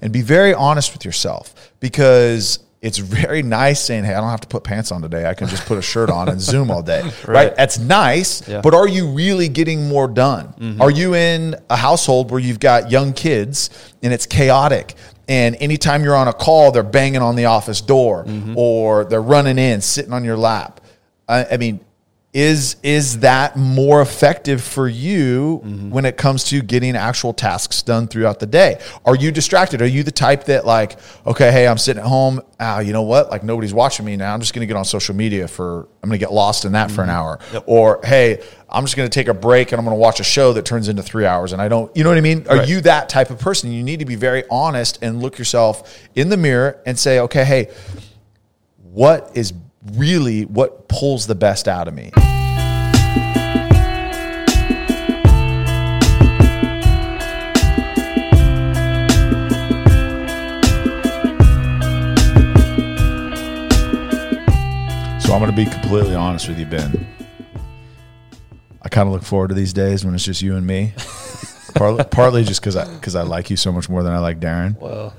and be very honest with yourself because it's very nice saying, "Hey, I don't have to put pants on today. I can just put a shirt on and Zoom all day." right. right? That's nice, yeah. but are you really getting more done? Mm-hmm. Are you in a household where you've got young kids and it's chaotic? And anytime you're on a call, they're banging on the office door mm-hmm. or they're running in, sitting on your lap. I, I mean, is is that more effective for you mm-hmm. when it comes to getting actual tasks done throughout the day are you distracted are you the type that like okay hey i'm sitting at home ah you know what like nobody's watching me now i'm just going to get on social media for i'm going to get lost in that mm-hmm. for an mm-hmm. hour yep. or hey i'm just going to take a break and i'm going to watch a show that turns into three hours and i don't you know what i mean are right. you that type of person you need to be very honest and look yourself in the mirror and say okay hey what is really what pulls the best out of me. So I'm going to be completely honest with you, Ben. I kind of look forward to these days when it's just you and me. partly, partly just because I because I like you so much more than I like Darren. Well,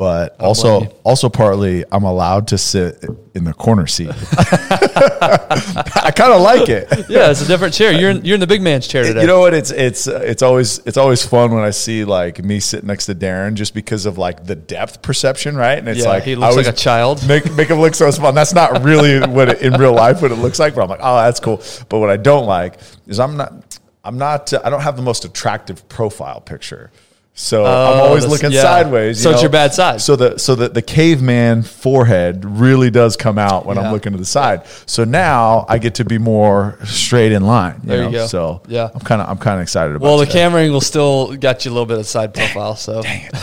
but also also partly I'm allowed to sit in the corner seat. I kind of like it. Yeah, it's a different chair. You're in, you're in the big man's chair today. You know what? It's it's it's always it's always fun when I see like me sitting next to Darren just because of like the depth perception, right? And it's yeah, like he looks like a child. Make make him look so small. That's not really what it, in real life what it looks like. But I'm like, oh, that's cool. But what I don't like is I'm not I'm not I don't have the most attractive profile picture. So I'm oh, always looking yeah. sideways. so know? it's your bad side. So the so that the caveman forehead really does come out when yeah. I'm looking to the side. So now I get to be more straight in line. You there know? you go. So yeah, I'm kind of I'm kind of excited about. That. Well, the camera angle still got you a little bit of side profile. So dang it.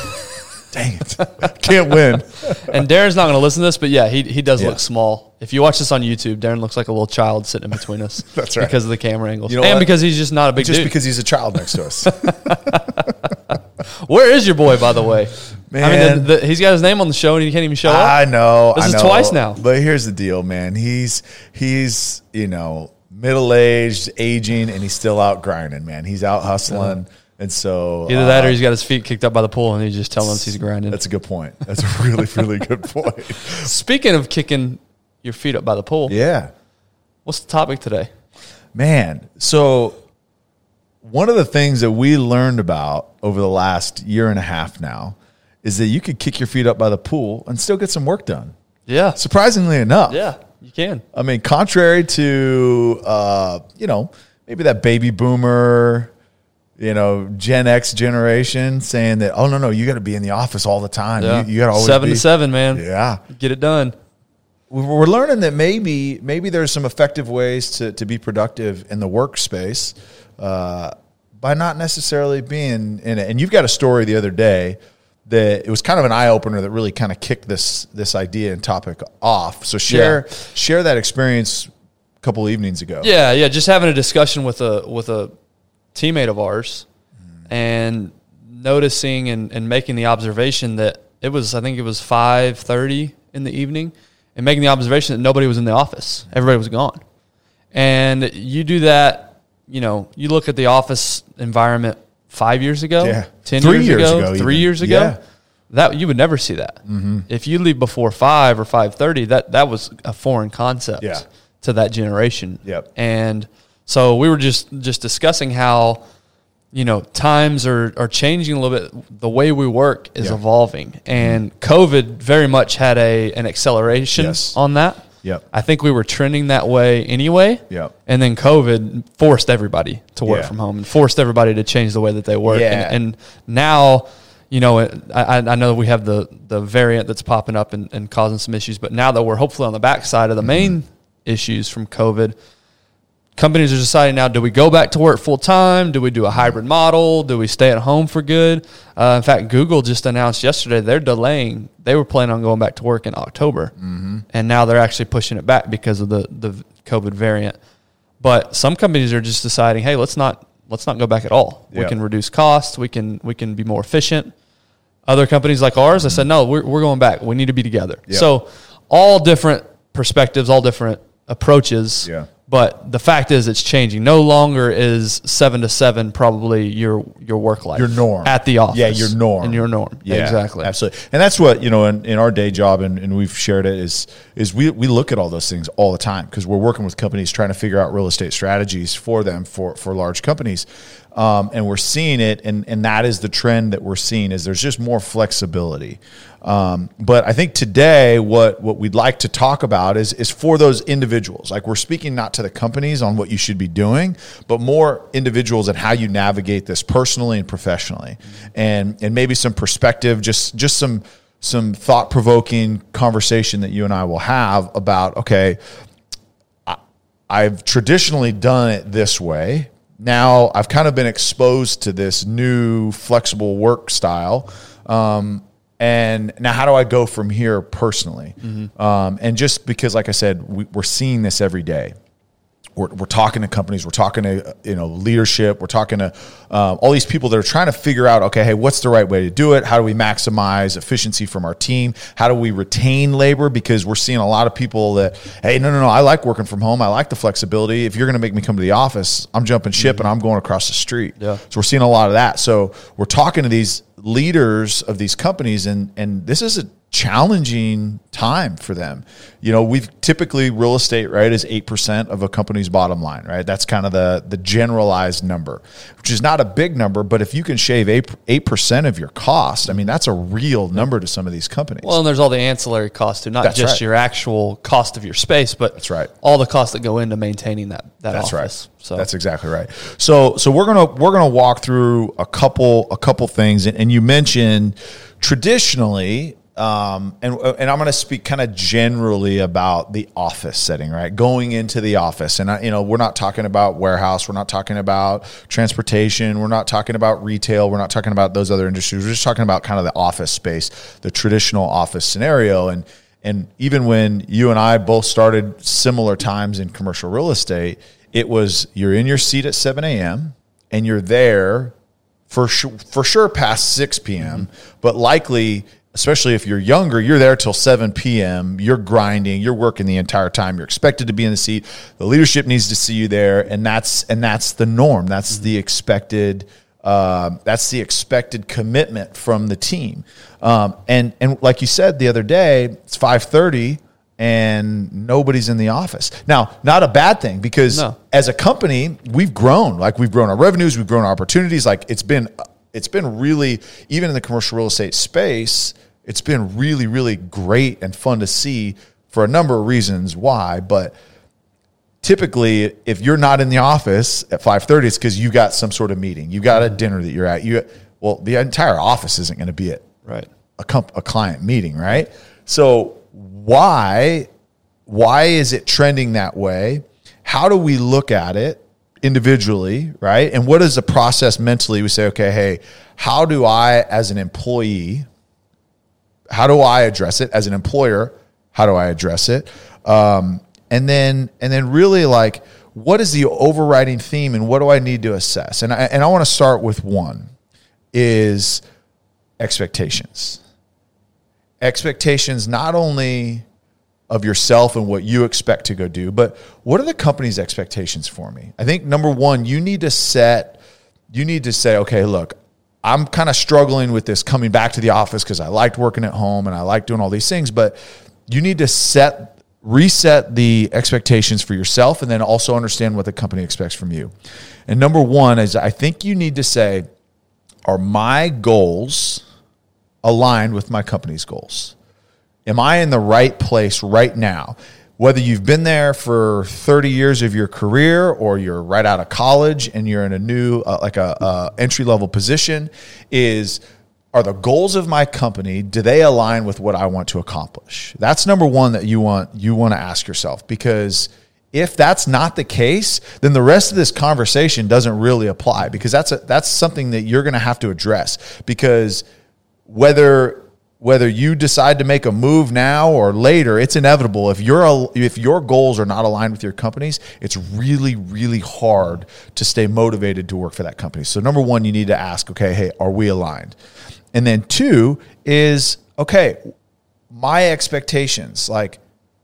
Dang it. Can't win. and Darren's not going to listen to this, but yeah, he, he does yeah. look small. If you watch this on YouTube, Darren looks like a little child sitting in between us. That's right. Because of the camera angles. You know and what? because he's just not a big Just dude. because he's a child next to us. Where is your boy, by the way? Man, I mean, the, the, he's got his name on the show and he can't even show up. I know. This I is know. twice now. But here's the deal, man. He's he's you know middle aged, aging, and he's still out grinding. Man, he's out hustling. Yeah. And so either that or uh, he's got his feet kicked up by the pool and he just telling us he's grinding. That's a good point. That's a really, really good point. Speaking of kicking your feet up by the pool, yeah. What's the topic today? Man, so one of the things that we learned about over the last year and a half now is that you could kick your feet up by the pool and still get some work done. Yeah. Surprisingly enough. Yeah, you can. I mean, contrary to, uh, you know, maybe that baby boomer, you know, Gen X generation saying that, oh, no, no, you got to be in the office all the time. Yeah. You, you got to always Seven be. to seven, man. Yeah. Get it done we're learning that maybe maybe there's some effective ways to, to be productive in the workspace uh, by not necessarily being in it. And you've got a story the other day that it was kind of an eye opener that really kind of kicked this this idea and topic off. So share yeah. share that experience a couple evenings ago. Yeah, yeah, just having a discussion with a with a teammate of ours mm. and noticing and, and making the observation that it was I think it was five thirty in the evening and making the observation that nobody was in the office. Everybody was gone. And you do that, you know, you look at the office environment five years ago, yeah. 10 three years, years ago, ago three years ago. Yeah. That you would never see that. Mm-hmm. If you leave before five or five thirty, that that was a foreign concept yeah. to that generation. Yep. And so we were just just discussing how you know times are, are changing a little bit the way we work is yeah. evolving and covid very much had a an acceleration yes. on that Yep. I think we were trending that way anyway. Yep. And then COVID forced everybody to work yeah. from home and forced everybody to change the way that they work. Yeah. And, and now, you know, I, I know we have the, the variant that's popping up and, and causing some issues, but now that we're hopefully on the backside of the main mm-hmm. issues from COVID, companies are deciding now do we go back to work full time do we do a hybrid model? Do we stay at home for good? Uh, in fact google just announced yesterday they're delaying they were planning on going back to work in october. Mm-hmm. and now they're actually pushing it back because of the, the covid variant. But some companies are just deciding hey let's not let's not go back at all. We can reduce costs. We can we can be more efficient. Other companies like ours mm-hmm. i said no we're, we're going back. We need to be together. So all different perspectives all different approaches yeah But the fact is, it's changing. No longer is seven to seven probably your your work life, your norm at the office. Yeah, your norm and your norm. Yeah, exactly. Absolutely, and that's what you know in, in our day job, and, and we've shared it is is we we look at all those things all the time because we're working with companies trying to figure out real estate strategies for them for for large companies. Um, and we're seeing it, and, and that is the trend that we're seeing is there's just more flexibility. Um, but I think today, what what we'd like to talk about is is for those individuals. Like we're speaking not to the companies on what you should be doing, but more individuals and how you navigate this personally and professionally, and and maybe some perspective, just just some some thought provoking conversation that you and I will have about okay. I've traditionally done it this way, now I've kind of been exposed to this new flexible work style. Um, and now how do I go from here personally? Mm-hmm. Um, and just because, like I said, we, we're seeing this every day we're, we're talking to companies, we're talking to you know leadership, we're talking to um, all these people that are trying to figure out, okay, hey, what's the right way to do it? How do we maximize efficiency from our team? How do we retain labor? Because we're seeing a lot of people that, hey, no, no, no, I like working from home, I like the flexibility. If you're going to make me come to the office, I'm jumping ship mm-hmm. and I'm going across the street. Yeah. So we're seeing a lot of that. So we're talking to these leaders of these companies, and and this is a challenging time for them. You know, we've typically real estate, right, is 8% of a company's bottom line, right? That's kind of the the generalized number, which is not a big number, but if you can shave 8 8% of your cost, I mean, that's a real number to some of these companies. Well, and there's all the ancillary costs too, not that's just right. your actual cost of your space, but That's right. all the costs that go into maintaining that that That's office. right. So That's exactly right. So so we're going to we're going to walk through a couple a couple things and, and you mentioned traditionally um, and and I'm going to speak kind of generally about the office setting, right? Going into the office, and I, you know, we're not talking about warehouse, we're not talking about transportation, we're not talking about retail, we're not talking about those other industries. We're just talking about kind of the office space, the traditional office scenario, and and even when you and I both started similar times in commercial real estate, it was you're in your seat at 7 a.m. and you're there for sure, for sure past 6 p.m., mm-hmm. but likely especially if you're younger, you're there till 7 p.m. You're grinding, you're working the entire time. You're expected to be in the seat. The leadership needs to see you there, and that's and that's the norm. That's mm-hmm. the expected. Uh, that's the expected commitment from the team. Um, and and like you said the other day, it's 5:30 and nobody's in the office. Now, not a bad thing because no. as a company, we've grown. Like we've grown our revenues, we've grown our opportunities. Like it's been it's been really even in the commercial real estate space it's been really, really great and fun to see for a number of reasons why. But typically, if you're not in the office at 5:30, it's because you got some sort of meeting. You got a mm-hmm. dinner that you're at. You well, the entire office isn't going to be at right a, comp, a client meeting, right? So why why is it trending that way? How do we look at it individually, right? And what is the process mentally? We say, okay, hey, how do I, as an employee, how do I address it as an employer? How do I address it? Um, and then and then really like what is the overriding theme and what do I need to assess? And I, and I want to start with one is expectations. Expectations not only of yourself and what you expect to go do, but what are the company's expectations for me? I think number 1, you need to set you need to say, okay, look, I'm kind of struggling with this coming back to the office because I liked working at home and I like doing all these things, but you need to set reset the expectations for yourself and then also understand what the company expects from you. And number 1 is I think you need to say are my goals aligned with my company's goals? Am I in the right place right now? Whether you've been there for 30 years of your career or you're right out of college and you're in a new uh, like a, entry level position is are the goals of my company do they align with what i want to accomplish? That's number one that you want you want to ask yourself because if that's not the case then the rest of this conversation doesn't really apply because that's a, that's something that you're going to have to address because whether whether you decide to make a move now or later, it's inevitable. If your if your goals are not aligned with your company's, it's really really hard to stay motivated to work for that company. So number 1, you need to ask, okay, hey, are we aligned? And then two is, okay, my expectations, like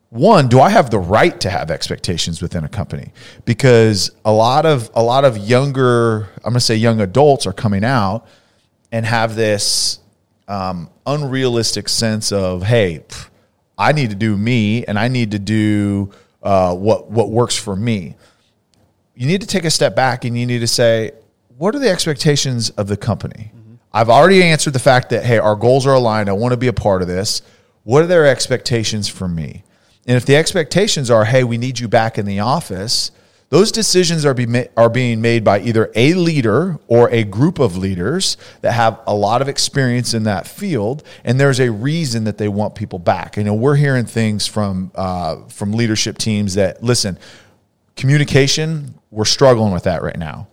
one, do I have the right to have expectations within a company? Because a lot of a lot of younger, I'm going to say young adults are coming out and have this um, unrealistic sense of, hey, pff, I need to do me and I need to do uh, what what works for me. You need to take a step back and you need to say, what are the expectations of the company? Mm-hmm. I've already answered the fact that hey, our goals are aligned. I want to be a part of this. What are their expectations for me? And if the expectations are, hey, we need you back in the office, those decisions are, be are being made by either a leader or a group of leaders that have a lot of experience in that field, and there's a reason that they want people back. You know, we're hearing things from uh, from leadership teams that listen, communication, we're struggling with that right now.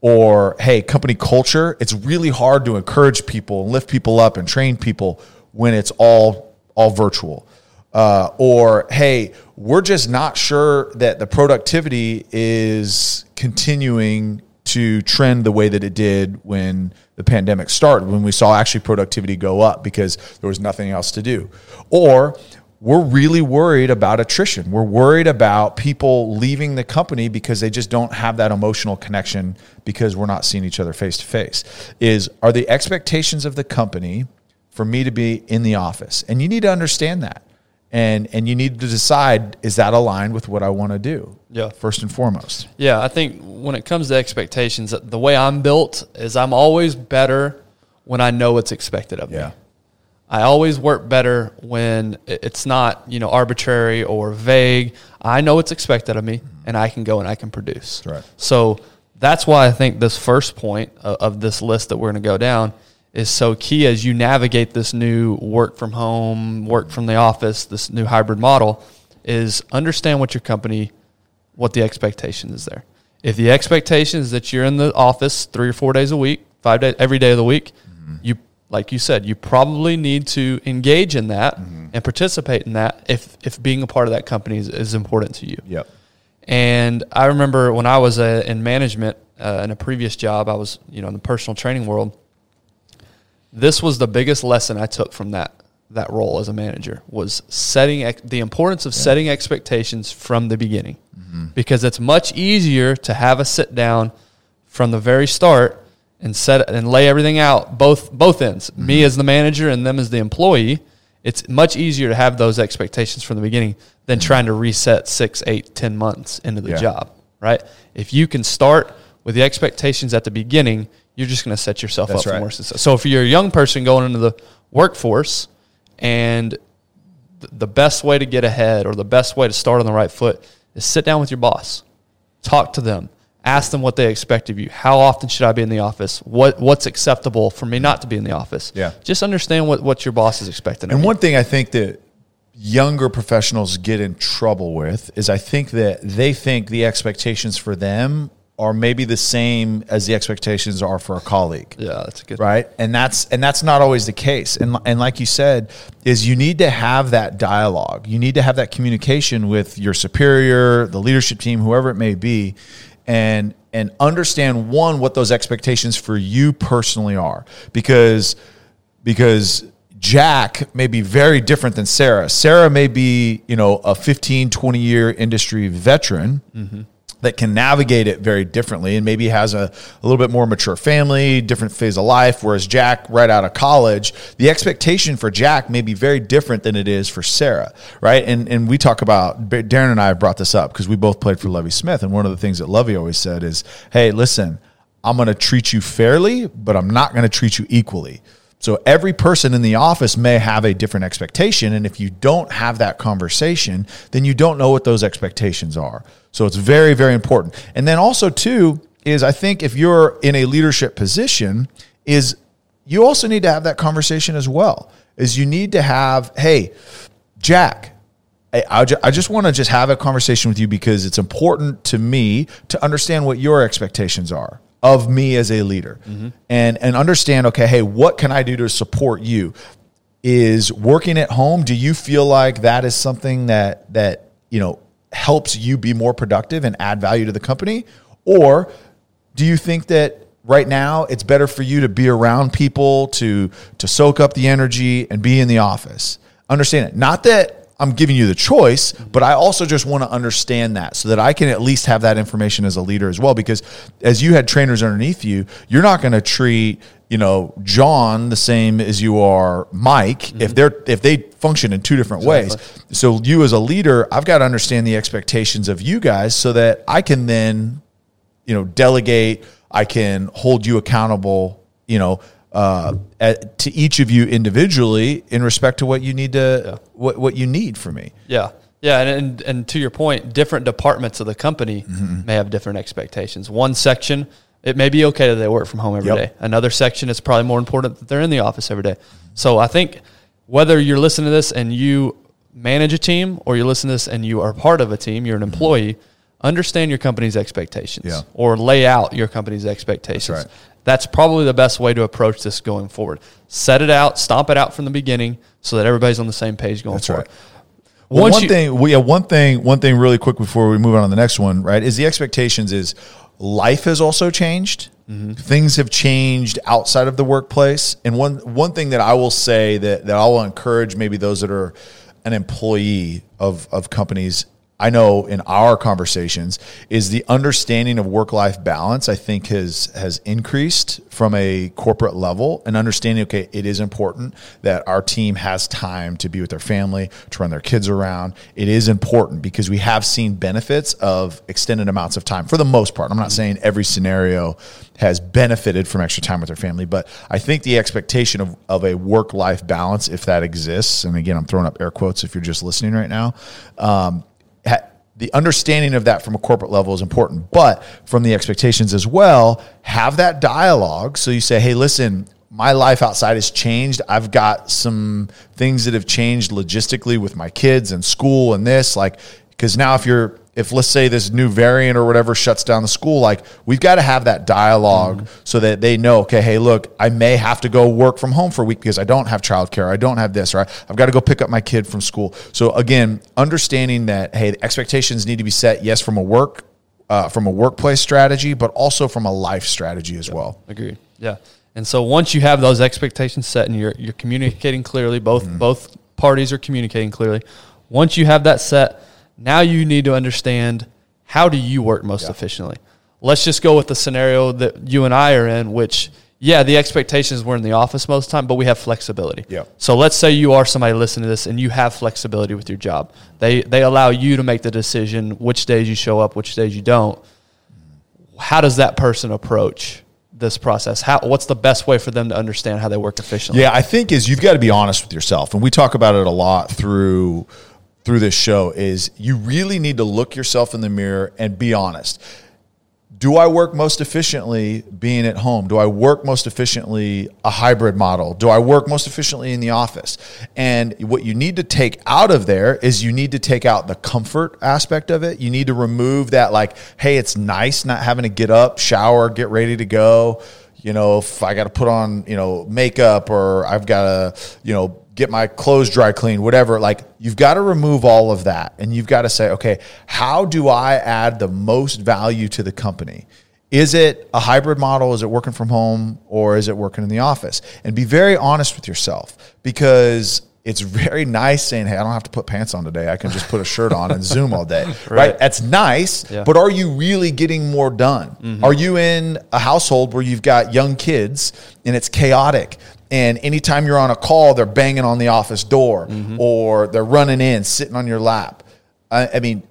Or hey, company culture, it's really hard to encourage people and lift people up and train people when it's all all virtual uh, or hey, we're just not sure that the productivity is continuing to trend the way that it did when the pandemic started, when we saw actually productivity go up because there was nothing else to do. Or we're really worried about attrition. We're worried about people leaving the company because they just don't have that emotional connection because we're not seeing each other face to face. Is are the expectations of the company for me to be in the office? And you need to understand that and and you need to decide is that aligned with what I want to do. Yeah, first and foremost. Yeah, I think when it comes to expectations, uh, the way I'm built is I'm always better when I know what's expected of yeah. me. I always work better when it's not you know arbitrary or vague. I know what's expected of me, mm-hmm. and I can go and I can produce. Right. So that's why I think this first point of, of this list that we're going to go down is so key as you navigate this new work from home, work from the office, this new hybrid model is understand what your company what the expectation is there. If the expectation is that you're in the office 3 or 4 days a week, 5 days every day of the week, mm-hmm. you like you said, you probably need to engage in that mm-hmm. and participate in that if if being a part of that company is, is important to you. Yep. And I remember when I was uh, in management uh, in a previous job, I was you know in the personal training world this was the biggest lesson I took from that that role as a manager was setting ex- the importance of yeah. setting expectations from the beginning mm-hmm. because it's much easier to have a sit down from the very start and set and lay everything out both both ends mm-hmm. me as the manager and them as the employee it's much easier to have those expectations from the beginning than mm-hmm. trying to reset six eight ten months into the yeah. job right if you can start with the expectations at the beginning you're just going to set yourself That's up right. for more success. So if you're a young person going into the workforce and the best way to get ahead or the best way to start on the right foot is sit down with your boss, talk to them, ask them what they expect of you. How often should I be in the office? What what's acceptable for me not to be in the office? Yeah. Just understand what, what your boss is expecting. And one thing I think that younger professionals get in trouble with is I think that they think the expectations for them are maybe the same as the expectations are for a colleague. Yeah, that's a good right, and that's and that's not always the case. And and like you said, is you need to have that dialogue. You need to have that communication with your superior, the leadership team, whoever it may be, and and understand one what those expectations for you personally are, because because Jack may be very different than Sarah. Sarah may be, you know, a 15, 20 year industry veteran. Mm-hmm that can navigate it very differently and maybe has a, a little bit more mature family, different phase of life. Whereas Jack, right out of college, the expectation for Jack may be very different than it is for Sarah, right? And and we talk about Darren and I have brought this up because we both played for Lovie Smith, and one of the things that Lovie always said is, "Hey, listen, I'm going to treat you fairly, but I'm not going to treat you equally." So every person in the office may have a different expectation. And if you don't have that conversation, then you don't know what those expectations are. So it's very, very important. And then also, too, is I think if you're in a leadership position, is you also need to have that conversation as well. Is you need to have, hey, Jack, I, I just want to just have a conversation with you because it's important to me to understand what your expectations are of me as a leader. Mm-hmm. and and understand okay hey what can i do to support you? Is working at home do you feel like that is something that that you know helps you be more productive and add value to the company? Or do you think that right now it's better for you to be around people to to soak up the energy and be in the office? Understand it. Not that I'm giving you the choice, but I also just want to understand that so that I can at least have that information as a leader as well. Because as you had trainers underneath you, you're not going to treat you know John the same as you are Mike mm-hmm. if they're if they function in two different exactly. ways. So you as a leader, I've got to understand the expectations of you guys so that I can then you know delegate. I can hold you accountable. You know uh, at, to each of you individually in respect to what you need to yeah. what what you need for me. Yeah. Yeah, and, and, and to your point, different departments of the company mm-hmm. may have different expectations. One section, it may be okay that they work from home every yep. day. Another section, it's probably more important that they're in the office every day. So I think whether you're listening to this and you manage a team or you listen to this and you are part of a team, you're an mm-hmm. Understand your company's expectations yeah. or lay out your company's expectations. That's, right. That's probably the best way to approach this going forward. Set it out, stomp it out from the beginning so that everybody's on the same page going That's forward. Right. Well, one you, thing, we yeah, one thing, one thing, really quick before we move on to the next one, right? Is the expectations is life has also changed. Mm-hmm. Things have changed outside of the workplace, and one one thing that I will say that that I will encourage maybe those that are an employee of of companies I know in our conversations is the understanding of work life balance. I think has has increased from a corporate level and understanding. Okay, it is important that our team has time to be with their family, to run their kids around. It is important because we have seen benefits of extended amounts of time for the most part. I'm not saying every scenario has benefited from extra time with their family, but I think the expectation of, of a work life balance, if that exists, and again, I'm throwing up air quotes if you're just listening right now. Um, the understanding of that from a corporate level is important, but from the expectations as well, have that dialogue. So you say, hey, listen, my life outside has changed. I've got some things that have changed logistically with my kids and school and this. Like, because now if you're if let's say this new variant or whatever shuts down the school, like we've got to have that dialog mm-hmm. so that they know, okay, hey, look, I may have to go work from home for a week because I don't have childcare, I don't have this, right? I've got to go pick up my kid from school. So again, understanding that hey, the expectations need to be set, yes, from a work uh, from a workplace strategy, but also from a life strategy as well. Agreed. Yeah. And so once you have those expectations set and you're you're communicating clearly, both mm-hmm. both parties are communicating clearly. Once you have that set now you need to understand how do you work most yeah. efficiently. Let's just go with the scenario that you and I are in, which yeah, the expectations we're in the office most of the time, but we have flexibility. Yeah. So let's say you are somebody listening to this and you have flexibility with your job. They they allow you to make the decision which days you show up, which days you don't. How does that person approach this process? How what's the best way for them to understand how they work efficiently? Yeah, I think is you've got to be honest with yourself. And we talk about it a lot through through this show is you really need to look yourself in the mirror and be honest. Do I work most efficiently being at home? Do I work most efficiently a hybrid model? Do I work most efficiently in the office? And what you need to take out of there is you need to take out the comfort aspect of it. You need to remove that, like, hey, it's nice not having to get up, shower, get ready to go. You know, if I got to put on, you know, makeup or I've got to, you know, get my clothes dry clean, whatever. Like you've got to remove all of that and you've got to say, okay, how do I add the most value to the company? Is it a hybrid model? Is it working from home or is it working in the office? And be very honest with yourself because it's very nice saying, "Hey, I don't have to put pants on today. I can just put a shirt on and Zoom all day." right. right? That's nice, yeah. but are you really getting more done? Mm-hmm. Are you in a household where you've got young kids and it's chaotic? And anytime you're on a call, they're banging on the office door mm-hmm. or they're running in, sitting on your lap. I, I mean,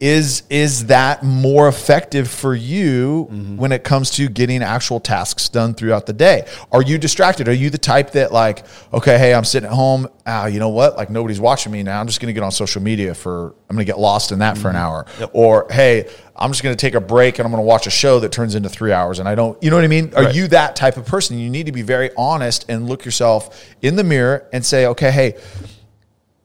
is is that more effective for you mm-hmm. when it comes to getting actual tasks done throughout the day are you distracted are you the type that like okay hey i'm sitting at home ah you know what like nobody's watching me now i'm just going to get on social media for i'm going to get lost in that mm-hmm. for an mm-hmm. hour yep. or hey i'm just going to take a break and i'm going to watch a show that turns into three hours and i don't you know what i mean are right. you that type of person you need to be very honest and look yourself in the mirror and say okay hey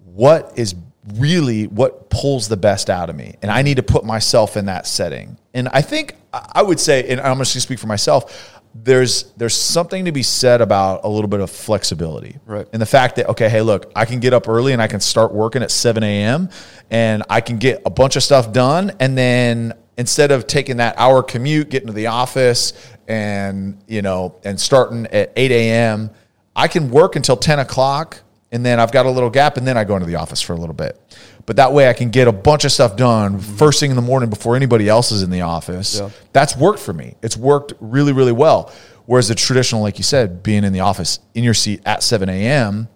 what is really what pulls the best out of me. And I need to put myself in that setting. And I think I would say, and I'm just gonna speak for myself, there's there's something to be said about a little bit of flexibility. Right. And the fact that, okay, hey, look, I can get up early and I can start working at 7 a.m. and I can get a bunch of stuff done. And then instead of taking that hour commute, getting to the office and, you know, and starting at 8 a.m., I can work until 10 o'clock and then I've got a little gap, and then I go into the office for a little bit. But that way I can get a bunch of stuff done first thing in the morning before anybody else is in the office. Yeah. That's worked for me. It's worked really, really well. Whereas the traditional, like you said, being in the office in your seat at 7 a.m.,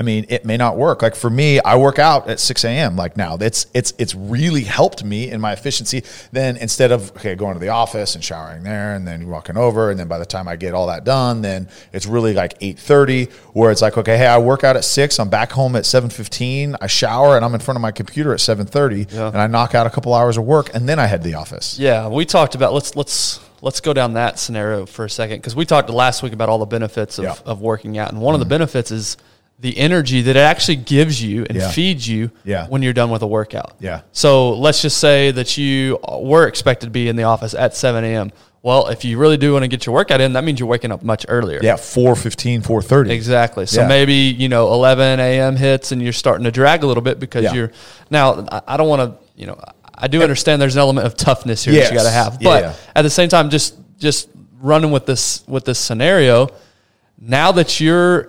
I mean, it may not work. Like for me, I work out at 6 a.m. Like now, it's it's it's really helped me in my efficiency. Then instead of okay going to the office and showering there, and then walking over, and then by the time I get all that done, then it's really like 8:30. Where it's like okay, hey, I work out at six. I'm back home at 7:15. I shower and I'm in front of my computer at 7:30, Yeah. and I knock out a couple hours of work, and then I head to the office. Yeah, we talked about let's let's let's go down that scenario for a second because we talked last week about all the benefits of, Yeah. Mm-hmm. of working out, and one of the benefits is the energy that it actually gives you and Yeah. feeds you Yeah. when you're done with a workout. Yeah. So let's just say that you were expected to be in the office at 7 a.m. Well, if you really do want to get your workout in, that means you're waking up much earlier. Yeah, 4:15, 4:30. Exactly. So Yeah. maybe you know 11 a.m. hits and you're starting to drag a little bit because you're now. I- don't want to. You know, I do understand there's an element of toughness here that you got to have, but at the same time, just just running with this with this scenario. Now that you're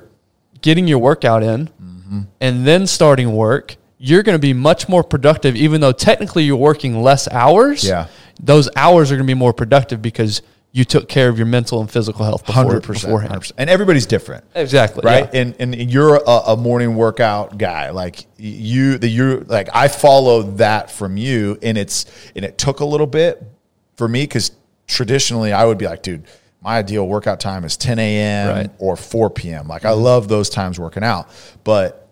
getting your workout in Mm-hmm. and then starting work, you're going to be much more productive, even though technically you're working less hours. Yeah. those hours are going to be more productive because you took care of your mental and physical health before, Hundred percent, beforehand. and everybody's different. Exactly. right? yeah. And and you're a, a morning workout guy. Like you, the you like I follow that from you, and it's and it took a little bit for me because traditionally I would be like, dude, my ideal workout time is 10 a.m. Right. or 4 p.m. Like I love those times working out, but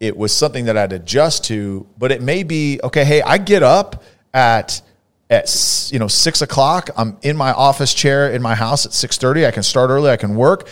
it was something that I'd adjust to. But it may be okay. Hey, I get up at at you know six o'clock. I'm in my office chair in my house at six thirty. I can start early. I can work.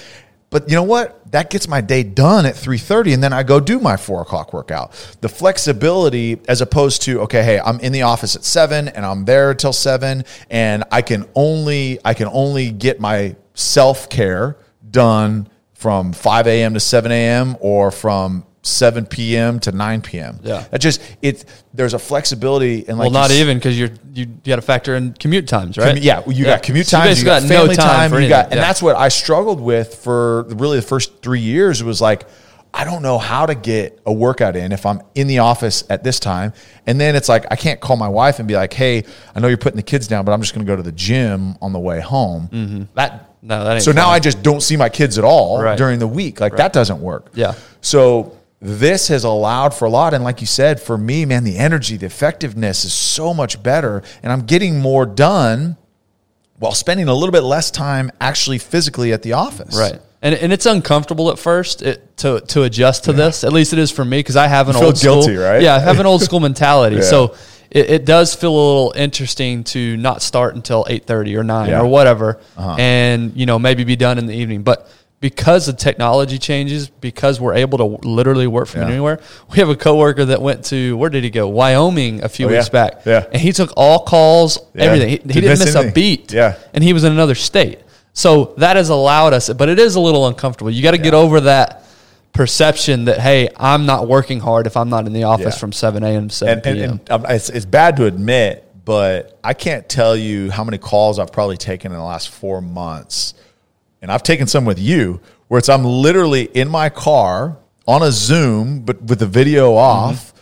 But you know what? That gets my day done at three thirty, and then I go do my four o'clock workout. The flexibility, as opposed to okay, hey, I'm in the office at seven, and I'm there till seven, and I can only I can only get my self care done from five a.m. to seven a.m. or from 7 p.m. to 9 p.m. Yeah. That just it there's a flexibility and like well, not you even because you're you, you got to factor in commute times, right? commu- yeah, you got commute So you times, you basically got family time, for you got, and Yeah. that's what I struggled with for really the first three years. Was like, I don't know how to get a workout in if I'm in the office at this time, and then it's like I can't call my wife and be like, Hey, I know you're putting the kids down, but I'm just going to go to the gym on the way home. Mm-hmm. That no, that ain't so now. I just don't see my kids at all Right. during the week. Like that doesn't work. Yeah. So this has allowed for a lot. And like you said, for me, man, the energy, the effectiveness is so much better. And I'm getting more done while spending a little bit less time actually physically at the office. right. And, and it's uncomfortable at first it, to to adjust to this. At least it is for me because I have an old school, guilty, right? Yeah, I have an old school mentality. Yeah. So it, it does feel a little interesting to not start until eight thirty or nine Yeah. or whatever, Uh-huh. and you know maybe be done in the evening. But because the technology changes, because we're able to literally work from Yeah. anywhere, we have a coworker that went to where did he go? Wyoming a few Oh, weeks yeah. back. Yeah. and he took all calls, Yeah. everything. He, he Didn't miss a beat. Yeah. and he was in another state. So that has allowed us, but it is a little uncomfortable. You got to get over that perception that hey, I'm not working hard if I'm not in the office from seven a.m. to seven And, and, p.m. and um, it's, it's bad to admit, but I can't tell you how many calls I've probably taken in the last four months. And I've taken some with you where it's I'm literally in my car on a Zoom, but with the video mm-hmm. off,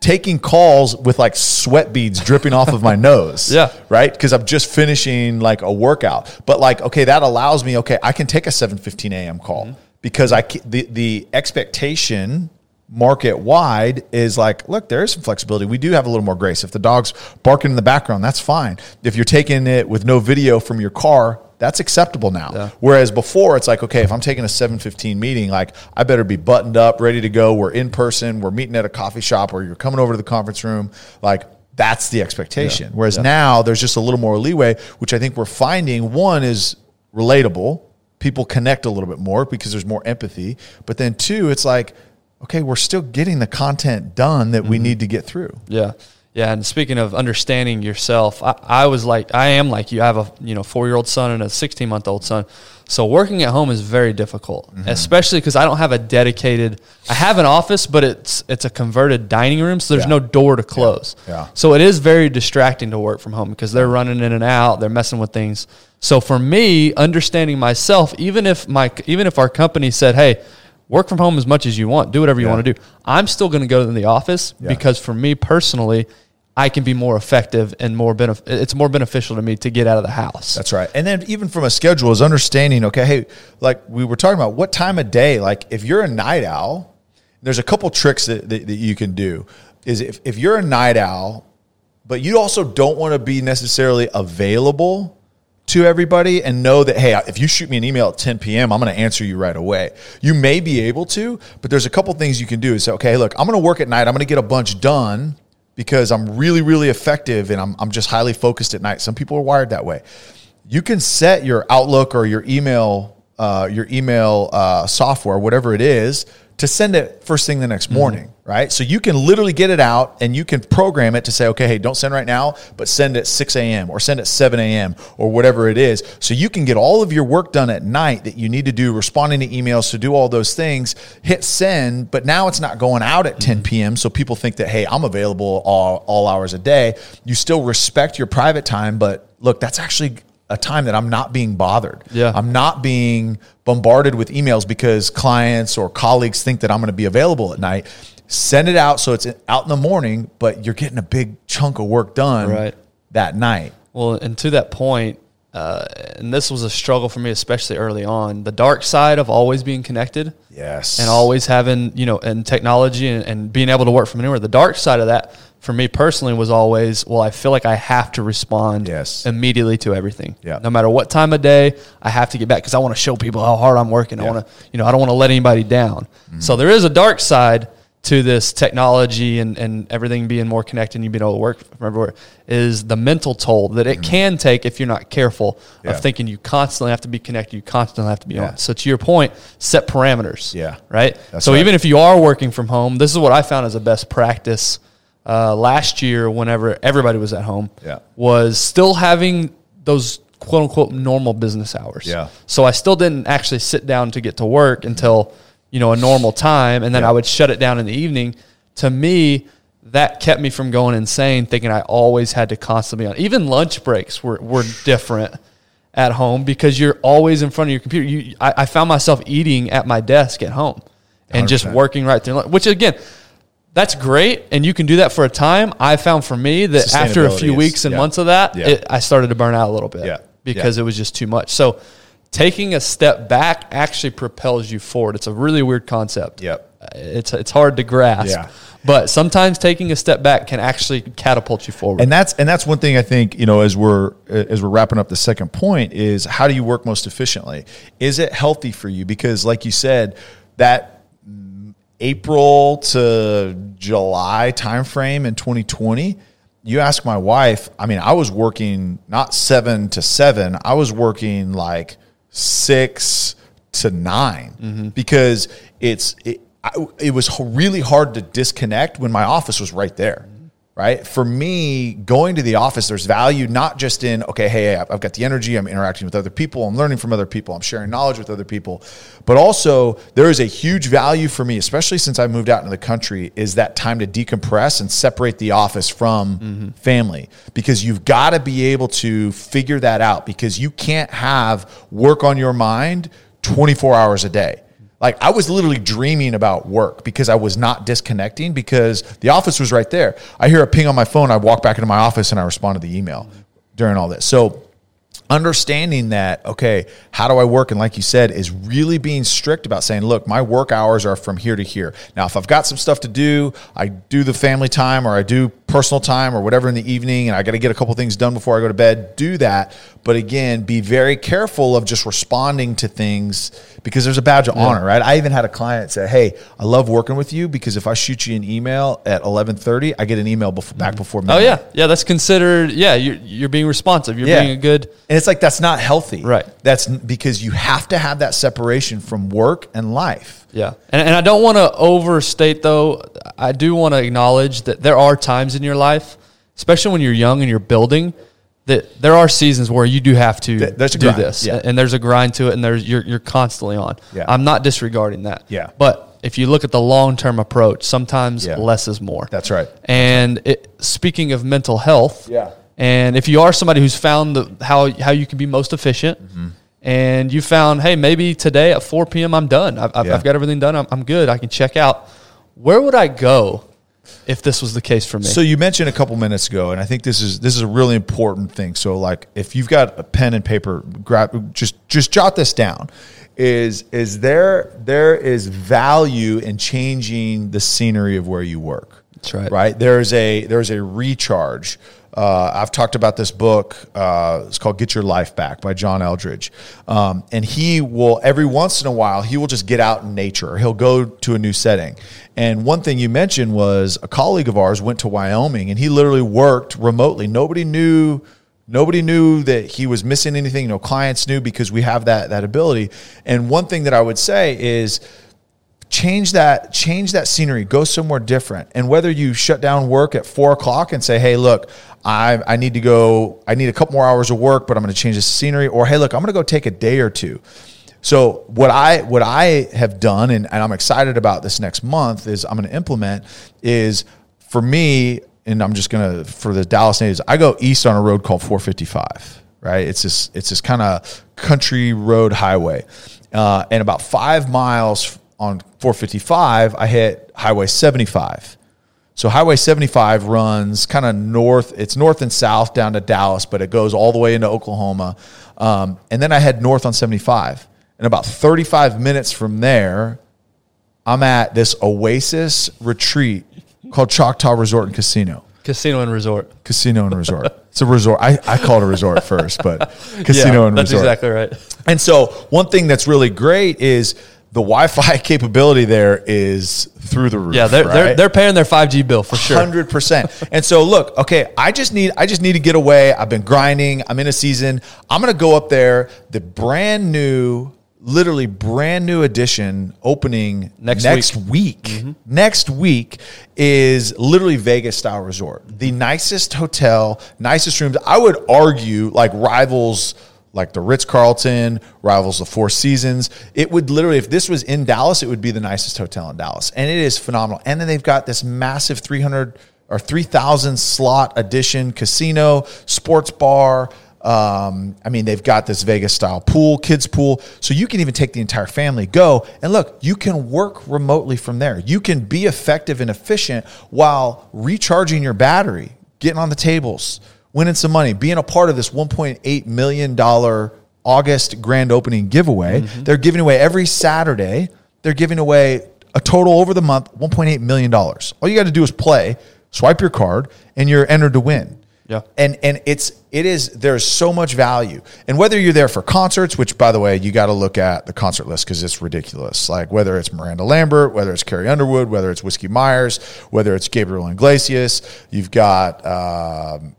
taking calls with like sweat beads dripping off of my nose. Yeah. Right? Because I'm just finishing like a workout. But like, okay, that allows me, okay, I can take a 7 15 a.m. call mm-hmm. because I the the expectation market wide is like, look, there is some flexibility. We do have a little more grace. If the dog's barking in the background, that's fine. If you're taking it with no video from your car, that's acceptable now. Yeah. Whereas before, it's like, okay, if I'm taking a 715 meeting, like I better be buttoned up, ready to go. We're in person, we're meeting at a coffee shop, or you're coming over to the conference room. Like that's the expectation. Whereas Yeah. now there's just a little more leeway, which I think we're finding one is relatable. People connect a little bit more because there's more empathy. But then two, it's like, okay, we're still getting the content done that Mm-hmm. we need to get through. Yeah. Yeah. And speaking of understanding yourself, I, I was like, I am like you. I have a you know four year old son and a 16 month old son. So working at home is very difficult, Mm-hmm. especially because I don't have a dedicated. I have an office, but it's it's a converted dining room, so there's Yeah. no door to close. Yeah. So it is very distracting to work from home because they're running in and out, they're messing with things. So for me, understanding myself, even if my even if our company said, "Hey, work from home as much as you want, do whatever you Yeah. want to do. I'm still going to go to the office Yeah. because for me personally, I can be more effective and more benef- it's more beneficial to me to get out of the house. That's right. And then even from a schedule is understanding, okay, hey, like we were talking about what time of day, like if you're a night owl, there's a couple tricks that, that, that you can do. Is if, if you're a night owl, but you also don't want to be necessarily available to everybody and know that hey if you shoot me an email at 10 p.m i'm going to answer you right away. You may be able to but there's a couple things you can do. Is say okay look i'm going to work at night. I'm going to get a bunch done because i'm really really effective and I'm, I'm just highly focused at night. Some people are wired that way. You can set your outlook or your email uh, your email uh, software whatever it is to send it first thing the next morning right? So you can literally get it out and you can program it to say okay hey don't send right now but send at 6 a.m or send at 7 a.m or whatever it is. So you can get all of your work done at night that you need to do responding to emails to do all those things hit send but now it's not going out at 10 p.m so people think that hey i'm available all, all hours a day. You still respect your private time but look that's actually a time that I'm not being bothered. Yeah. I'm not being bombarded with emails because clients or colleagues think that I'm going to be available at night. Send it out so it's out in the morning, but you're getting a big chunk of work done Right. that night. Well, and to that point, uh, and this was a struggle for me, especially early on. The dark side of always being connected Yes. and always having, you know, and technology and, and being able to work from anywhere. The dark side of that for me personally was always, well, I feel like I have to respond Yes. immediately to everything. Yeah. No matter what time of day, I have to get back because I want to show people how hard I'm working. I want to, you know, I don't want to let anybody down. So there is a dark side to this technology and, and everything being more connected and you being able to work from everywhere is the mental toll that it can take if you're not careful Mm-hmm. Yeah. of thinking you constantly have to be connected, you constantly have to be Yeah. on. So to your point, set parameters. Yeah. Right. That's so right. even if you are working from home, this is what I found as a best practice uh, last year whenever everybody was at home Yeah. was still having those quote unquote normal business hours. Yeah. So I still didn't actually sit down to get to work until, you know, a normal time and then Yeah. I would shut it down in the evening. To me, that kept me from going insane thinking I always had to constantly on. Even lunch breaks were, were different at home because you're always in front of your computer. You, I, I found myself eating at my desk at home and just 100%. working right through, lunch, which again, that's great, and you can do that for a time. I found for me that after a few is- weeks and yeah. months of that, Yeah. it, I started to burn out a little bit Yeah. because it was just too much. So, taking a step back actually propels you forward. It's a really weird concept. Yep. Uh, It's it's hard to grasp. Yeah. But sometimes taking a step back can actually catapult you forward. and that's and that's one thing I think you know as we're as we're wrapping up the second point is how do you work most efficiently? Is it healthy for you? Because like you said, that April to July timeframe in 2020, you ask my wife. I mean, I was working not seven to seven. I was working like six to 9 mm-hmm. because it's it, I, it was really hard to disconnect when my office was right there right? For me going to the office there's value not just in okay hey I've got the energy i'm interacting with other people i'm learning from other people i'm sharing knowledge with other people. But also there is a huge value for me especially since i moved out into the country is that time to decompress and separate the office from mm-hmm. family. Because you've got to be able to figure that out because you can't have work on your mind 24 hours a day like I was literally dreaming about work because I was not disconnecting because the office was right there. I hear a ping on my phone. I walk back into my office and I respond to the email during all this. So understanding that, okay, how do I work? And like you said, is really being strict about saying, look, my work hours are from here to here. Now, if I've got some stuff to do, I do the family time or I do personal time or whatever in the evening and I got to get a couple things done before I go to bed, do that. But again, be very careful of just responding to things because there's a badge of honor, right? I even had a client say, "Hey, I love working with you because if I shoot you an email at 11:30, I get an email mm-hmm. before, back before midnight." oh yeah, yeah, that's considered. Yeah, you're you're being responsive. You're Yeah. being a good. And it's like that's not healthy. Right. That's because you have to have that separation from work and life. Yeah. And, and I don't want to overstate, though. I do want to acknowledge that there are times in your life, especially when you're young and you're building, that there are seasons where you do have to Th- there's a do grind, this. yeah. And there's a grind to it, and there's you're, you're constantly on. Yeah. I'm not disregarding that. Yeah. But if you look at the long term approach, sometimes Yeah. less is more. That's right. And it, speaking of mental health, Yeah. and if you are somebody who's found the, how how you can be most efficient, Mm-hmm. And you found, hey, maybe today at 4 p.m. I'm done. I've, Yeah. I've got everything done. I'm, I'm good. I can check out. Where would I go if this was the case for me? So you mentioned a couple minutes ago, and I think this is this is a really important thing. So like, if you've got a pen and paper, grab just just jot this down. Is is there there is value in changing the scenery of where you work? That's right. Right. There's a there's a recharge. Uh, I've talked about this book. Uh, it's called "Get Your Life Back" by John Eldredge, um, and he will every once in a while he will just get out in nature. He'll go to a new setting. And one thing you mentioned was a colleague of ours went to Wyoming, and he literally worked remotely. Nobody knew. Nobody knew that he was missing anything. No clients knew because we have that that ability. And one thing that I would say is change that change that scenery go somewhere different. And whether you shut down work at four o'clock and say hey look i, I need to go i need a couple more hours of work but i'm going to change the scenery or hey look i'm going to go take a day or two. So what i what i have done and, and i'm excited about this next month is i'm going to implement is for me and i'm just going to for the dallas natives i go east on a road called 455 right? It's this it's this kind of country road highway. Uh, and about five miles on 455, I hit Highway 75. So Highway 75 runs kind of north. It's north and south down to Dallas, but it goes all the way into Oklahoma. Um, and then I head north on 75. And about 35 minutes from there, I'm at this Oasis retreat called Choctaw Resort and Casino. Casino and resort. Casino and resort. It's a resort. I, I call it a resort first, but casino Yeah, and that's resort. exactly right. And so one thing that's really great is the Wi-Fi capability there is through the roof. Yeah, they're, they're, they're paying their 5G bill for sure. Hundred percent. And so, look, okay, I just need I just need to get away. I've been grinding. I'm in a season. I'm gonna go up there. The brand new, literally brand new edition opening Next next week. Mm-hmm. Next week is literally Vegas style resort. The nicest hotel, nicest rooms. I would argue like rivals like the Ritz Carlton, rivals the Four Seasons. It would literally, if this was in Dallas, it would be the nicest hotel in Dallas. And it is phenomenal. And then they've got this massive 300 or 3,000 slot addition casino, sports bar. Um, I mean, they've got this Vegas style pool, kids pool. So you can even take the entire family, go. And look, you can work remotely from there. You can be effective and efficient while recharging your battery, getting on the tables winning some money, being a part of this $1.8 million August grand opening giveaway. They're giving away every Saturday, they're giving away a total over the month $1.8 million. All you got to do is play, swipe your card, and you're entered to win. Yeah. And and it's it is there's so much value. And whether you're there for concerts, which by the way, you got to look at the concert list because it's ridiculous. Like whether it's Miranda Lambert, whether it's Carrie Underwood, whether it's Whiskey Myers, whether it's Gabriel Iglesias, you've got um,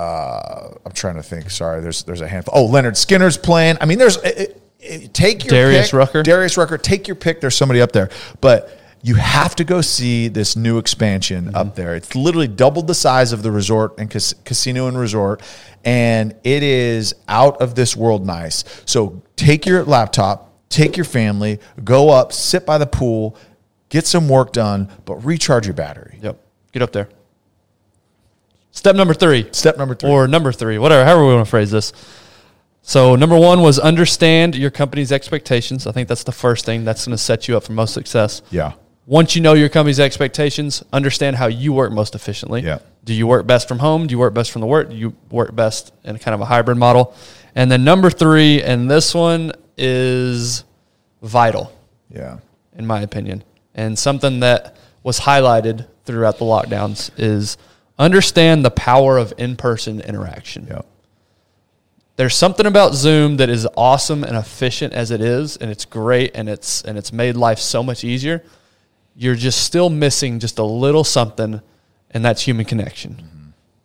uh, I'm trying to think. Sorry, there's there's a handful. Oh, Lynyrd Skynyrd's playing. I mean, there's it, it, take your Darius pick. Rucker? Darius Rucker. Take your pick. There's somebody up there, but you have to go see this new expansion Mm-hmm. up there. It's literally doubled the size of the resort and cas- casino and resort, and it is out of this world nice. So take your laptop, take your family, go up, sit by the pool, get some work done, but recharge your battery. Yep. Get up there. Step number three. Step number three. Or number three, whatever, however we want to phrase this. So, number one was understand your company's expectations. I think that's the first thing that's going to set you up for most success. yeah. Once you know your company's expectations, understand how you work most efficiently. Yeah. Do you work best from home? Do you work best from the work? Do you work best in kind of a hybrid model? And then number three, and this one is vital Yeah. in my opinion. And something that was highlighted throughout the lockdowns is understand the power of in person interaction. Yeah. There's something about Zoom that is awesome and efficient as it is, and it's great and it's and it's made life so much easier. You're just still missing just a little something, and that's human connection. Mm-hmm.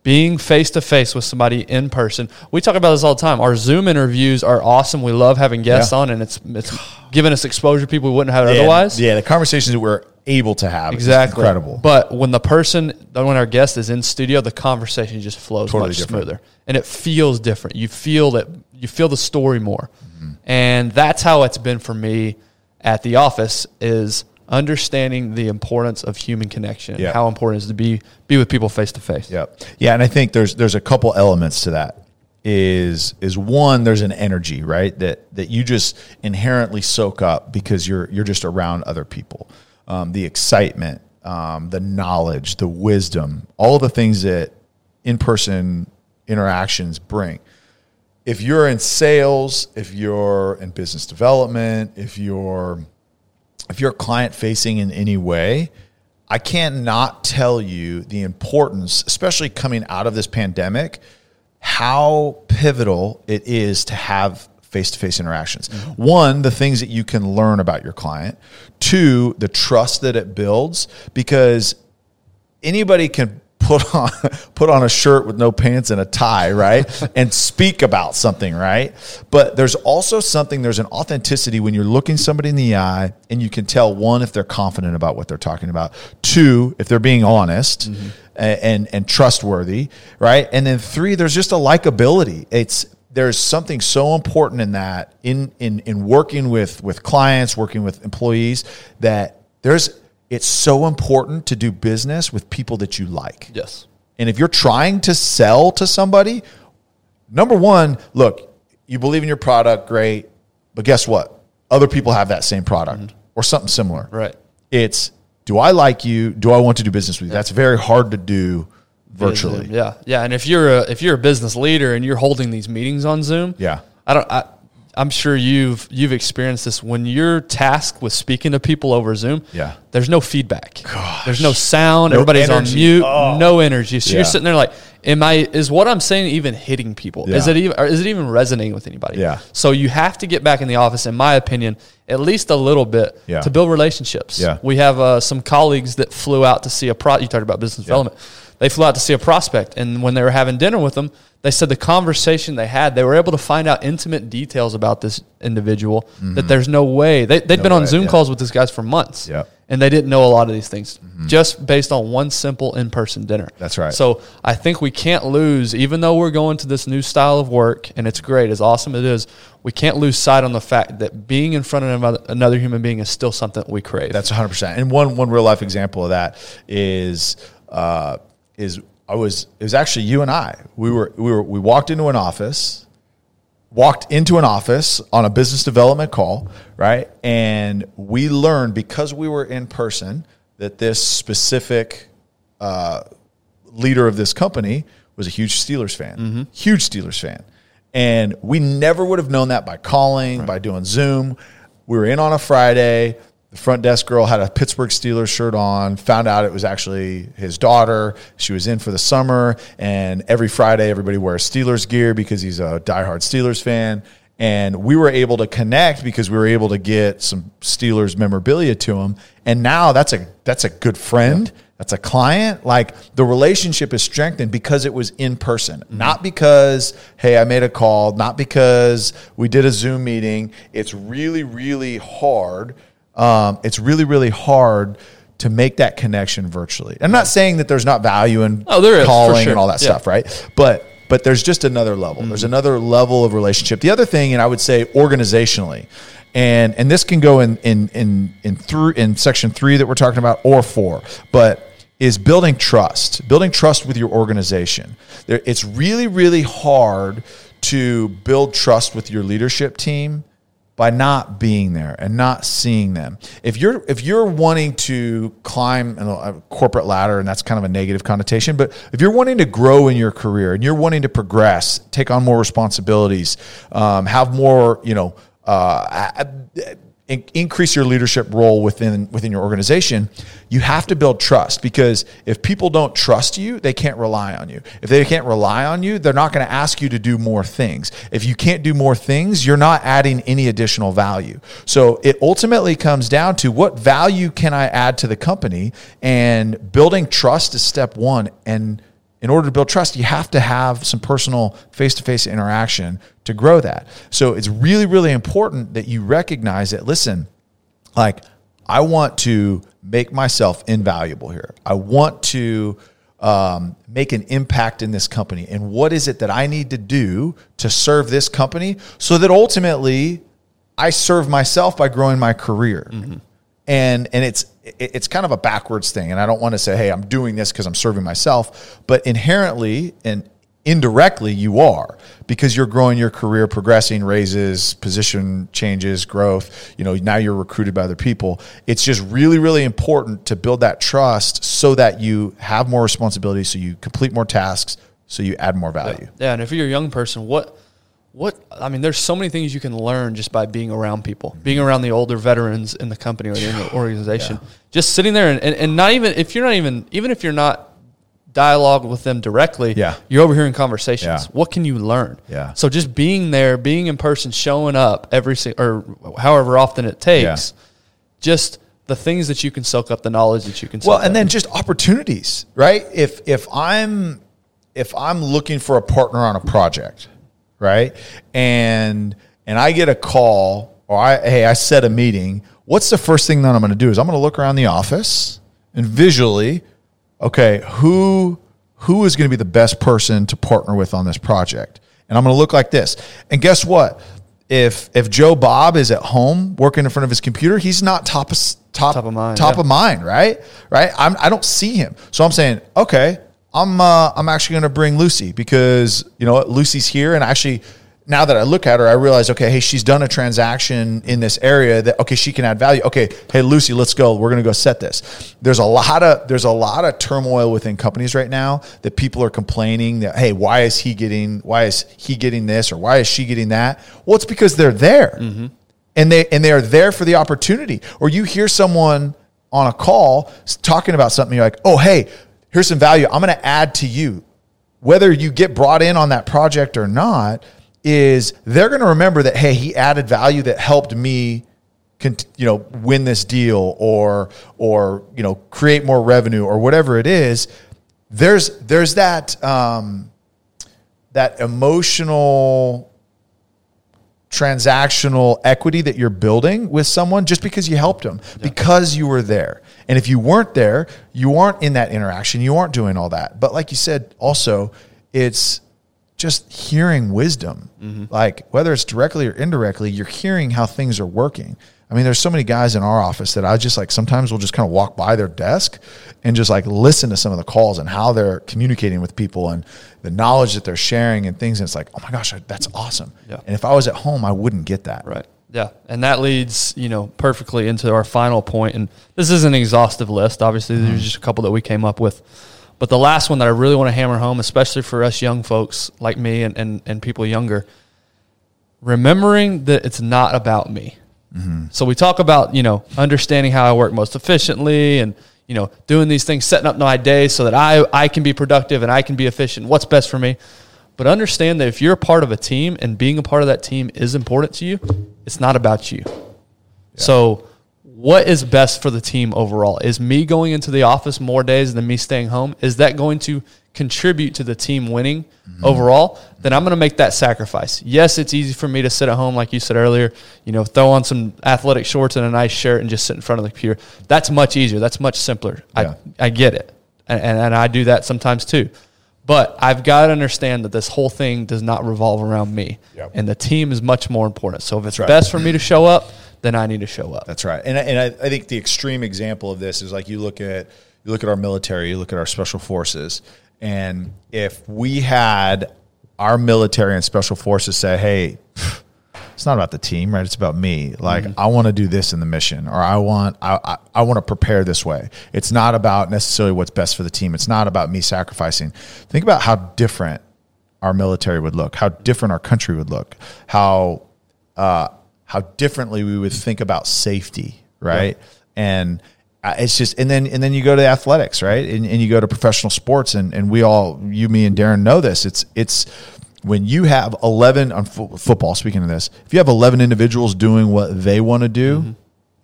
Being face to face with somebody in person. We talk about this all the time. Our Zoom interviews are awesome. We love having guests Yeah. on, and it's it's giving us exposure people we wouldn't have Yeah, otherwise. Yeah, the conversations that we're able to have Exactly. incredible. But when the person, when our guest is in studio, the conversation just flows Totally much different. smoother, and it feels different. You feel that you feel the story more, Mm-hmm. and that's how it's been for me at the office. Is understanding the importance of human connection, Yeah. how important it is to be be with people face to face. Yeah, yeah, and I think there's there's a couple elements to that. is is one there's an energy right that that you just inherently soak up because you're you're just around other people um, the excitement um, the knowledge the wisdom all the things that in-person interactions bring. If you're in sales if you're in business development if you're if you're client facing in any way i can't not tell you the importance especially coming out of this pandemic how pivotal it is to have face to face interactions. Mm-hmm. One, the things that you can learn about your client. Two, the trust that it builds because anybody can put on put on a shirt with no pants and a tie, right? and speak about something, right? But there's also something there's an authenticity when you're looking somebody in the eye and you can tell one if they're confident about what they're talking about, two if they're being honest. Mm-hmm. And, and, and trustworthy, right? And then three, there's just a likability. It's there's something so important in that in in in working with with clients, working with employees that there's it's so important to do business with people that you like. Yes. And if you're trying to sell to somebody, number one, look, you believe in your product, great. But guess what? Other people have that same product mm-hmm. or something similar. Right. It's do I like you? Do I want to do business with you? Yeah. That's very hard to do virtually. Yeah. Yeah. And if you're a if you're a business leader and you're holding these meetings on Zoom, yeah. I don't I I'm sure you've you've experienced this when you're tasked with speaking to people over Zoom. Yeah, there's no feedback. Gosh. There's no sound. No Everybody's energy. on mute. Oh. No energy. So yeah. you're sitting there like, am I? Is what I'm saying even hitting people? Yeah. Is it even? is it even resonating with anybody? Yeah. So you have to get back in the office, in my opinion, at least a little bit yeah. to build relationships. Yeah. We have uh, some colleagues that flew out to see a pro. You talked about business development. They flew out to see a prospect, and when they were having dinner with them they said the conversation they had, they were able to find out intimate details about this individual mm-hmm. that there's no way. They, they'd no been on Zoom yeah. calls with this guys for months. Yeah. And they didn't know a lot of these things mm-hmm. just based on one simple in person dinner. That's right. So I think we can't lose, even though we're going to this new style of work and it's great, as awesome as it is, we can't lose sight on the fact that being in front of another human being is still something we crave. That's 100%. And one, one real life example of that is, uh, is I was it was actually you and I. We were we were we walked into an office, walked into an office on a business development call, right? And we learned because we were in person that this specific uh, leader of this company was a huge Steelers fan, mm-hmm. huge Steelers fan, and we never would have known that by calling, right. by doing Zoom. We were in on a Friday. The front desk girl had a Pittsburgh Steelers shirt on, found out it was actually his daughter. She was in for the summer, and every Friday, everybody wears Steelers gear because he's a diehard Steelers fan. And we were able to connect because we were able to get some Steelers memorabilia to him. And now that's a that's a good friend. Yeah. That's a client. Like the relationship is strengthened because it was in person, mm-hmm. not because, hey, I made a call, not because we did a Zoom meeting. It's really, really hard um, it's really, really hard to make that connection virtually. I'm not saying that there's not value in oh, there is, calling sure. and all that yeah. stuff, right? But but there's just another level. Mm-hmm. There's another level of relationship. The other thing, and I would say organizationally, and and this can go in in in in through in section three that we're talking about or four, but is building trust, building trust with your organization. There, it's really really hard to build trust with your leadership team by not being there and not seeing them. If you're if you're wanting to climb a corporate ladder, and that's kind of a negative connotation, but if you're wanting to grow in your career and you're wanting to progress, take on more responsibilities, um, have more, you know. Uh, increase your leadership role within within your organization you have to build trust because if people don't trust you they can't rely on you. If they can't rely on you they're not going to ask you to do more things. If you can't do more things you're not adding any additional value. So it ultimately comes down to what value can i add to the company? And building trust is step 1 and in order to build trust, you have to have some personal face to face interaction to grow that. So it's really, really important that you recognize that, listen, like, I want to make myself invaluable here. I want to um, make an impact in this company. And what is it that I need to do to serve this company so that ultimately I serve myself by growing my career? Mm-hmm and and it's it's kind of a backwards thing. And i don't want to say hey i'm doing this because i'm serving myself but inherently and indirectly you are because you're growing your career progressing raises position changes growth you know now you're recruited by other people. It's just really really important to build that trust so that you have more responsibility so you complete more tasks so you add more value. Yeah, yeah and if you're a young person what what I mean, there's so many things you can learn just by being around people, being around the older veterans in the company or in the organization. Yeah. Just sitting there and, and, and, not even if you're not even even if you're not dialogue with them directly, yeah. you're overhearing conversations. Yeah. What can you learn? Yeah. So just being there, being in person, showing up every or however often it takes, yeah. just the things that you can soak up, the knowledge that you can. Well, and up. then just opportunities, right? If if I'm if I'm looking for a partner on a project, right, and and I get a call or I hey I set a meeting. What's the first thing that I'm going to do? Is I'm going to look around the office and visually okay, who who is going to be the best person to partner with on this project? And I'm going to look like this. And guess what? If if Joe Bob is at home working in front of his computer, he's not top of top, top of mind, top yeah. of mind, right? Right? I'm, I don't see him, so I'm saying, okay, I'm uh, I'm actually going to bring Lucy because you know Lucy's here, and actually now that I look at her, I realize, okay, hey, she's done a transaction in this area that okay, she can add value. Okay, hey Lucy, let's go. We're gonna go set this. There's a lot of there's a lot of turmoil within companies right now that people are complaining that hey, why is he getting why is he getting this or why is she getting that? Well, it's because they're there. Mm-hmm. And they and they are there for the opportunity. Or you hear someone on a call talking about something, you're like, oh hey, here's some value. I'm gonna add to you. Whether you get brought in on that project or not, is they're going to remember that hey he added value that helped me you know win this deal or or you know create more revenue or whatever it is there's there's that um, that emotional transactional equity that you're building with someone just because you helped them yeah. because you were there and if you weren't there you aren't in that interaction you aren't doing all that but like you said also it's just hearing wisdom. Mm-hmm. Like whether it's directly or indirectly, you're hearing how things are working. I mean, there's so many guys in our office that I just like sometimes we'll just kind of walk by their desk and just like listen to some of the calls and how they're communicating with people and the knowledge that they're sharing and things. And it's like, oh my gosh, that's awesome. Yeah. And if I was at home, I wouldn't get that. Right. Yeah. And that leads, you know, perfectly into our final point. And this is an exhaustive list. Obviously, mm-hmm. there's just a couple that we came up with but the last one that I really want to hammer home, especially for us young folks like me and, and, and people younger, remembering that it's not about me. Mm-hmm. So we talk about, you know, understanding how I work most efficiently and, you know, doing these things, setting up my day so that I, I can be productive and I can be efficient. What's best for me? But understand that if you're a part of a team and being a part of that team is important to you, it's not about you. Yeah. So what is best for the team overall? Is me going into the office more days than me staying home? Is that going to contribute to the team winning mm-hmm. overall? Then I'm going to make that sacrifice. Yes, it's easy for me to sit at home, like you said earlier, you know, throw on some athletic shorts and a nice shirt and just sit in front of the computer. That's much easier. That's much simpler. Yeah. I, I get it. And, and, and I do that sometimes too. But I've got to understand that this whole thing does not revolve around me. Yep. And the team is much more important. So if it's right. best for me to show up, then I need to show up. That's right. And, and I, I think the extreme example of this is like you look at you look at our military, you look at our special forces, and if we had our military and special forces say, "Hey, it's not about the team, right? It's about me. Like mm-hmm. I want to do this in the mission, or I want I, I, I want to prepare this way. It's not about necessarily what's best for the team. It's not about me sacrificing. Think about how different our military would look, how different our country would look, how uh, how differently we would think about safety, right? Yeah. And it's just and then and then you go to athletics, right? And, and you go to professional sports, and and we all, you, me, and Darren know this. It's it's when you have 11 on fo- football speaking of this if you have 11 individuals doing what they want to do mm-hmm.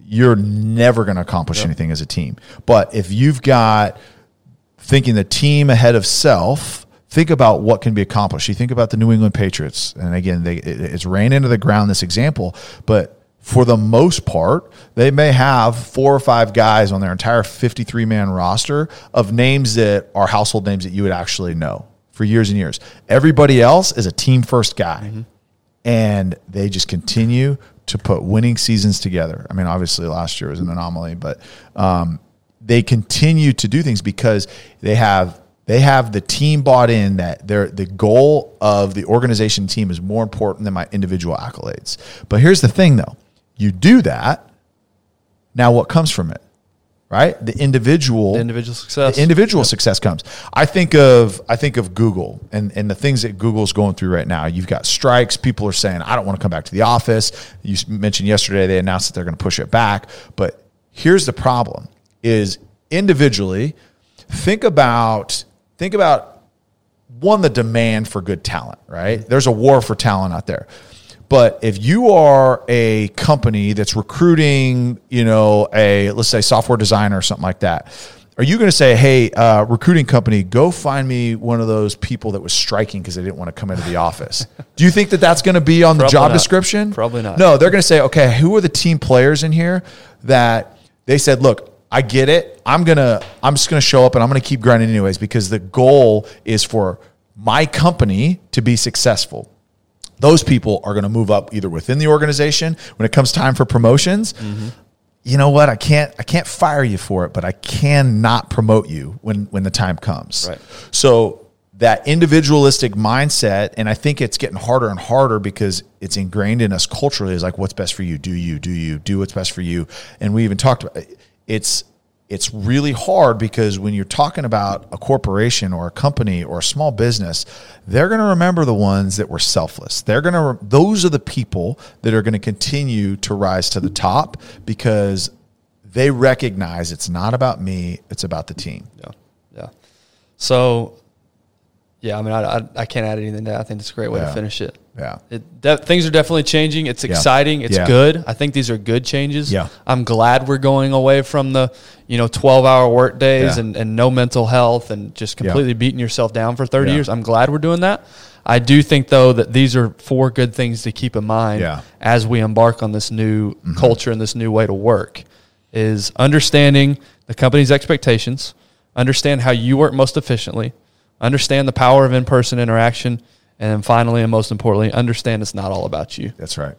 you're never going to accomplish yep. anything as a team but if you've got thinking the team ahead of self think about what can be accomplished. You think about the New England Patriots, and again, they, it, it's ran into the ground this example, but for the most part, they may have four or five guys on their entire 53 man roster of names that are household names that you would actually know for years and years. Everybody else is a team first guy. Mm-hmm. And they just continue to put winning seasons together. I mean, obviously last year was an anomaly, but um, they continue to do things because they have They have the team bought in that their the goal of the organization team is more important than my individual accolades. But here's the thing though. You do that, now what comes from it? Right? The individual The individual success. the individual success comes. I think of I think of Google and, and the things that Google's going through right now. You've got strikes. People are saying, I don't want to come back to the office. You mentioned yesterday they announced that they're going to push it back. But here's the problem is individually, think about think about one, the demand for good talent, right? There's a war for talent out there. But if you are a company that's recruiting, you know, a let's say software designer or something like that, are you going to say, "Hey, uh, recruiting company, go find me one of those people that was striking because they didn't want to come into the office"? Do you think that that's going to be on the job not. description? Probably not. No, they're going to say, "Okay, who are the team players in here that they said, look, I get it. I'm gonna, I'm just gonna show up and I'm gonna keep grinding anyways because the goal is for my company to be successful." Those people are going to move up either within the organization when it comes time for promotions. You know what? I can't i can't fire you for it but i can not promote you when when the time comes. Right. so that individualistic mindset and i think it's getting harder and harder because it's ingrained in us culturally is like what's best for you? Do you do you do what's best for you? And we even talked about it's it's really hard because when you're talking about a corporation or a company or a small business, they're going to remember the ones that were selfless. They're going to those are the people that are going to continue to rise to the top because they recognize it's not about me, it's about the team. Yeah, yeah. So, yeah, I mean, I, I, I can't add anything to that. I think it's a great way Yeah. to finish it. Yeah. It, de- things are definitely changing. It's exciting. It's Yeah. good. I think these are good changes. Yeah. I'm glad we're going away from the, you know, 12 hour work days Yeah. and, and no mental health and just completely beating yourself down for 30 Yeah. years. I'm glad we're doing that. I do think though that these are four good things to keep in mind Yeah. as we embark on this new Mm-hmm. culture and this new way to work is understanding the company's expectations, understand how you work most efficiently, understand the power of in-person interaction, and then finally and most importantly, understand it's not all about you. That's right.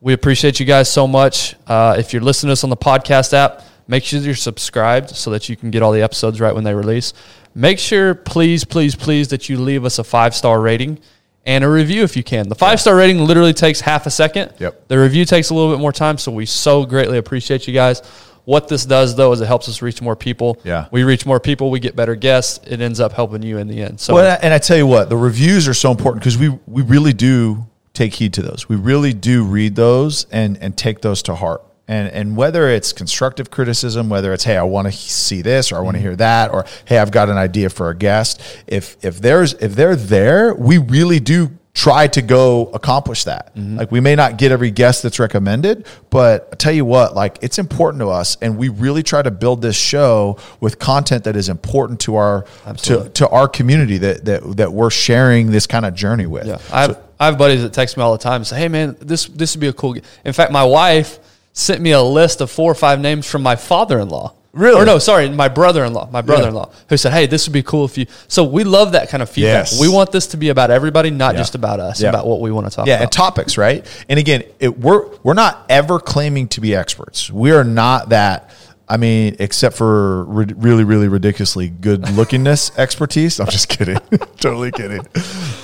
We appreciate you guys so much. Uh, if you're listening to us on the podcast app, make sure you're subscribed so that you can get all the episodes right when they release. Make sure, please, please, please, that you leave us a five star rating and a review if you can. The five star rating literally takes half a second. Yep. The review takes a little bit more time, so we so greatly appreciate you guys. What this does though is it helps us reach more people. Yeah. We reach more people, we get better guests. It ends up helping you in the end. So Well, and I tell you what, the reviews are so important because we we really do take heed to those. We really do read those and and take those to heart. And and whether it's constructive criticism, whether it's hey, I want to see this or I want to mm-hmm. hear that, or hey, I've got an idea for a guest. If if there's if they're there, we really do try to go accomplish that. Mm-hmm. Like we may not get every guest that's recommended, but I tell you what, like it's important to us and we really try to build this show with content that is important to our to, Absolutely. to our community that that that we're sharing this kind of journey with. Yeah, I have I have buddies that text me all the time and say, "Hey, man, this this would be a cool." g-" In fact, my wife sent me a list of four or five names from my father-in-law. Really? Or no, sorry, my brother-in-law. My brother-in-law who said, "Hey, this would be cool if you." So we love that kind of feedback. Yes. We want this to be about everybody, not Yeah. just about us. Yeah. About what we want to talk yeah, about. and topics, right? And again, it, we're we're not ever claiming to be experts. We are not that. I mean, except for really, really ridiculously good lookingness expertise. I'm just kidding, totally kidding.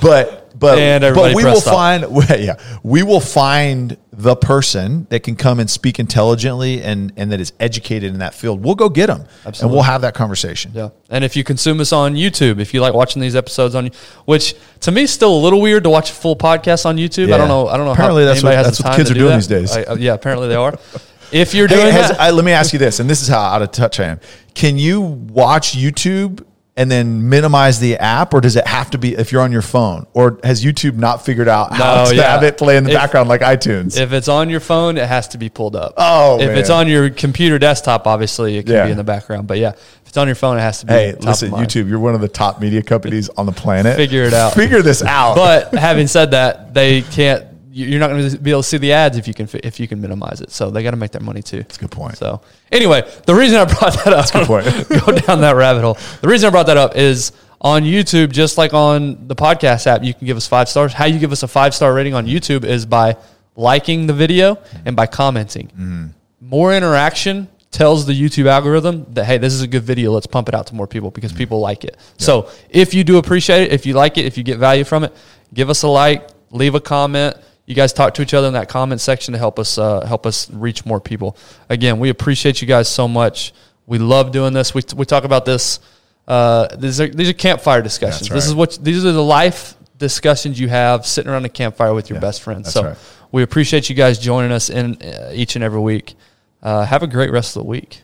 But but but we will stop. find yeah we will find the person that can come and speak intelligently and and that is educated in that field. We'll go get them and we'll have that conversation. Yeah. And if you consume us on YouTube, if you like watching these episodes on, which to me is still a little weird to watch a full podcast on YouTube. Yeah. I don't know. I don't know. Apparently how that's anybody what- has that's the what kids are do doing that. these days. I- uh, yeah, apparently they are. If you're doing Hey, has, that, I, let me ask you this, and this is how out of touch I am. Can you watch YouTube and then minimize the app, or does it have to be if you're on your phone, or has YouTube not figured out how No, to yeah. have it play in the If- background like iTunes? If it's on your phone, it has to be pulled up. Oh, if it's on your computer desktop, obviously it can Yeah. be in the background. But yeah, if it's on your phone, it has to be. hey, listen. YouTube, you're one of the top media companies on the planet. Figure it out. Figure this out. But having said that, they can't. You- You're not going to be able to see the ads if you can if you can minimize it. So they got to make their money too. That's a good point. So anyway, the reason I brought that up, good point. go down that rabbit hole. The reason I brought that up is on YouTube, just like on the podcast app, you can give us five stars. How you give us a five star rating on YouTube is by liking the video and by commenting. Mm-hmm. More interaction tells the YouTube algorithm that hey, this is a good video. Let's pump it out to more people because people like it. So if you do appreciate it, if you like it, if you get value from it, give us a like, leave a comment. You guys talk to each other in that comment section to help us uh, help us reach more people. Again, we appreciate you guys so much. We love doing this. We, we talk about this. Uh, these are these are campfire discussions. That's This is what these are the life discussions you have sitting around a campfire with your best friends. So right. we appreciate you guys joining us in uh, each and every week. Uh, have a great rest of the week.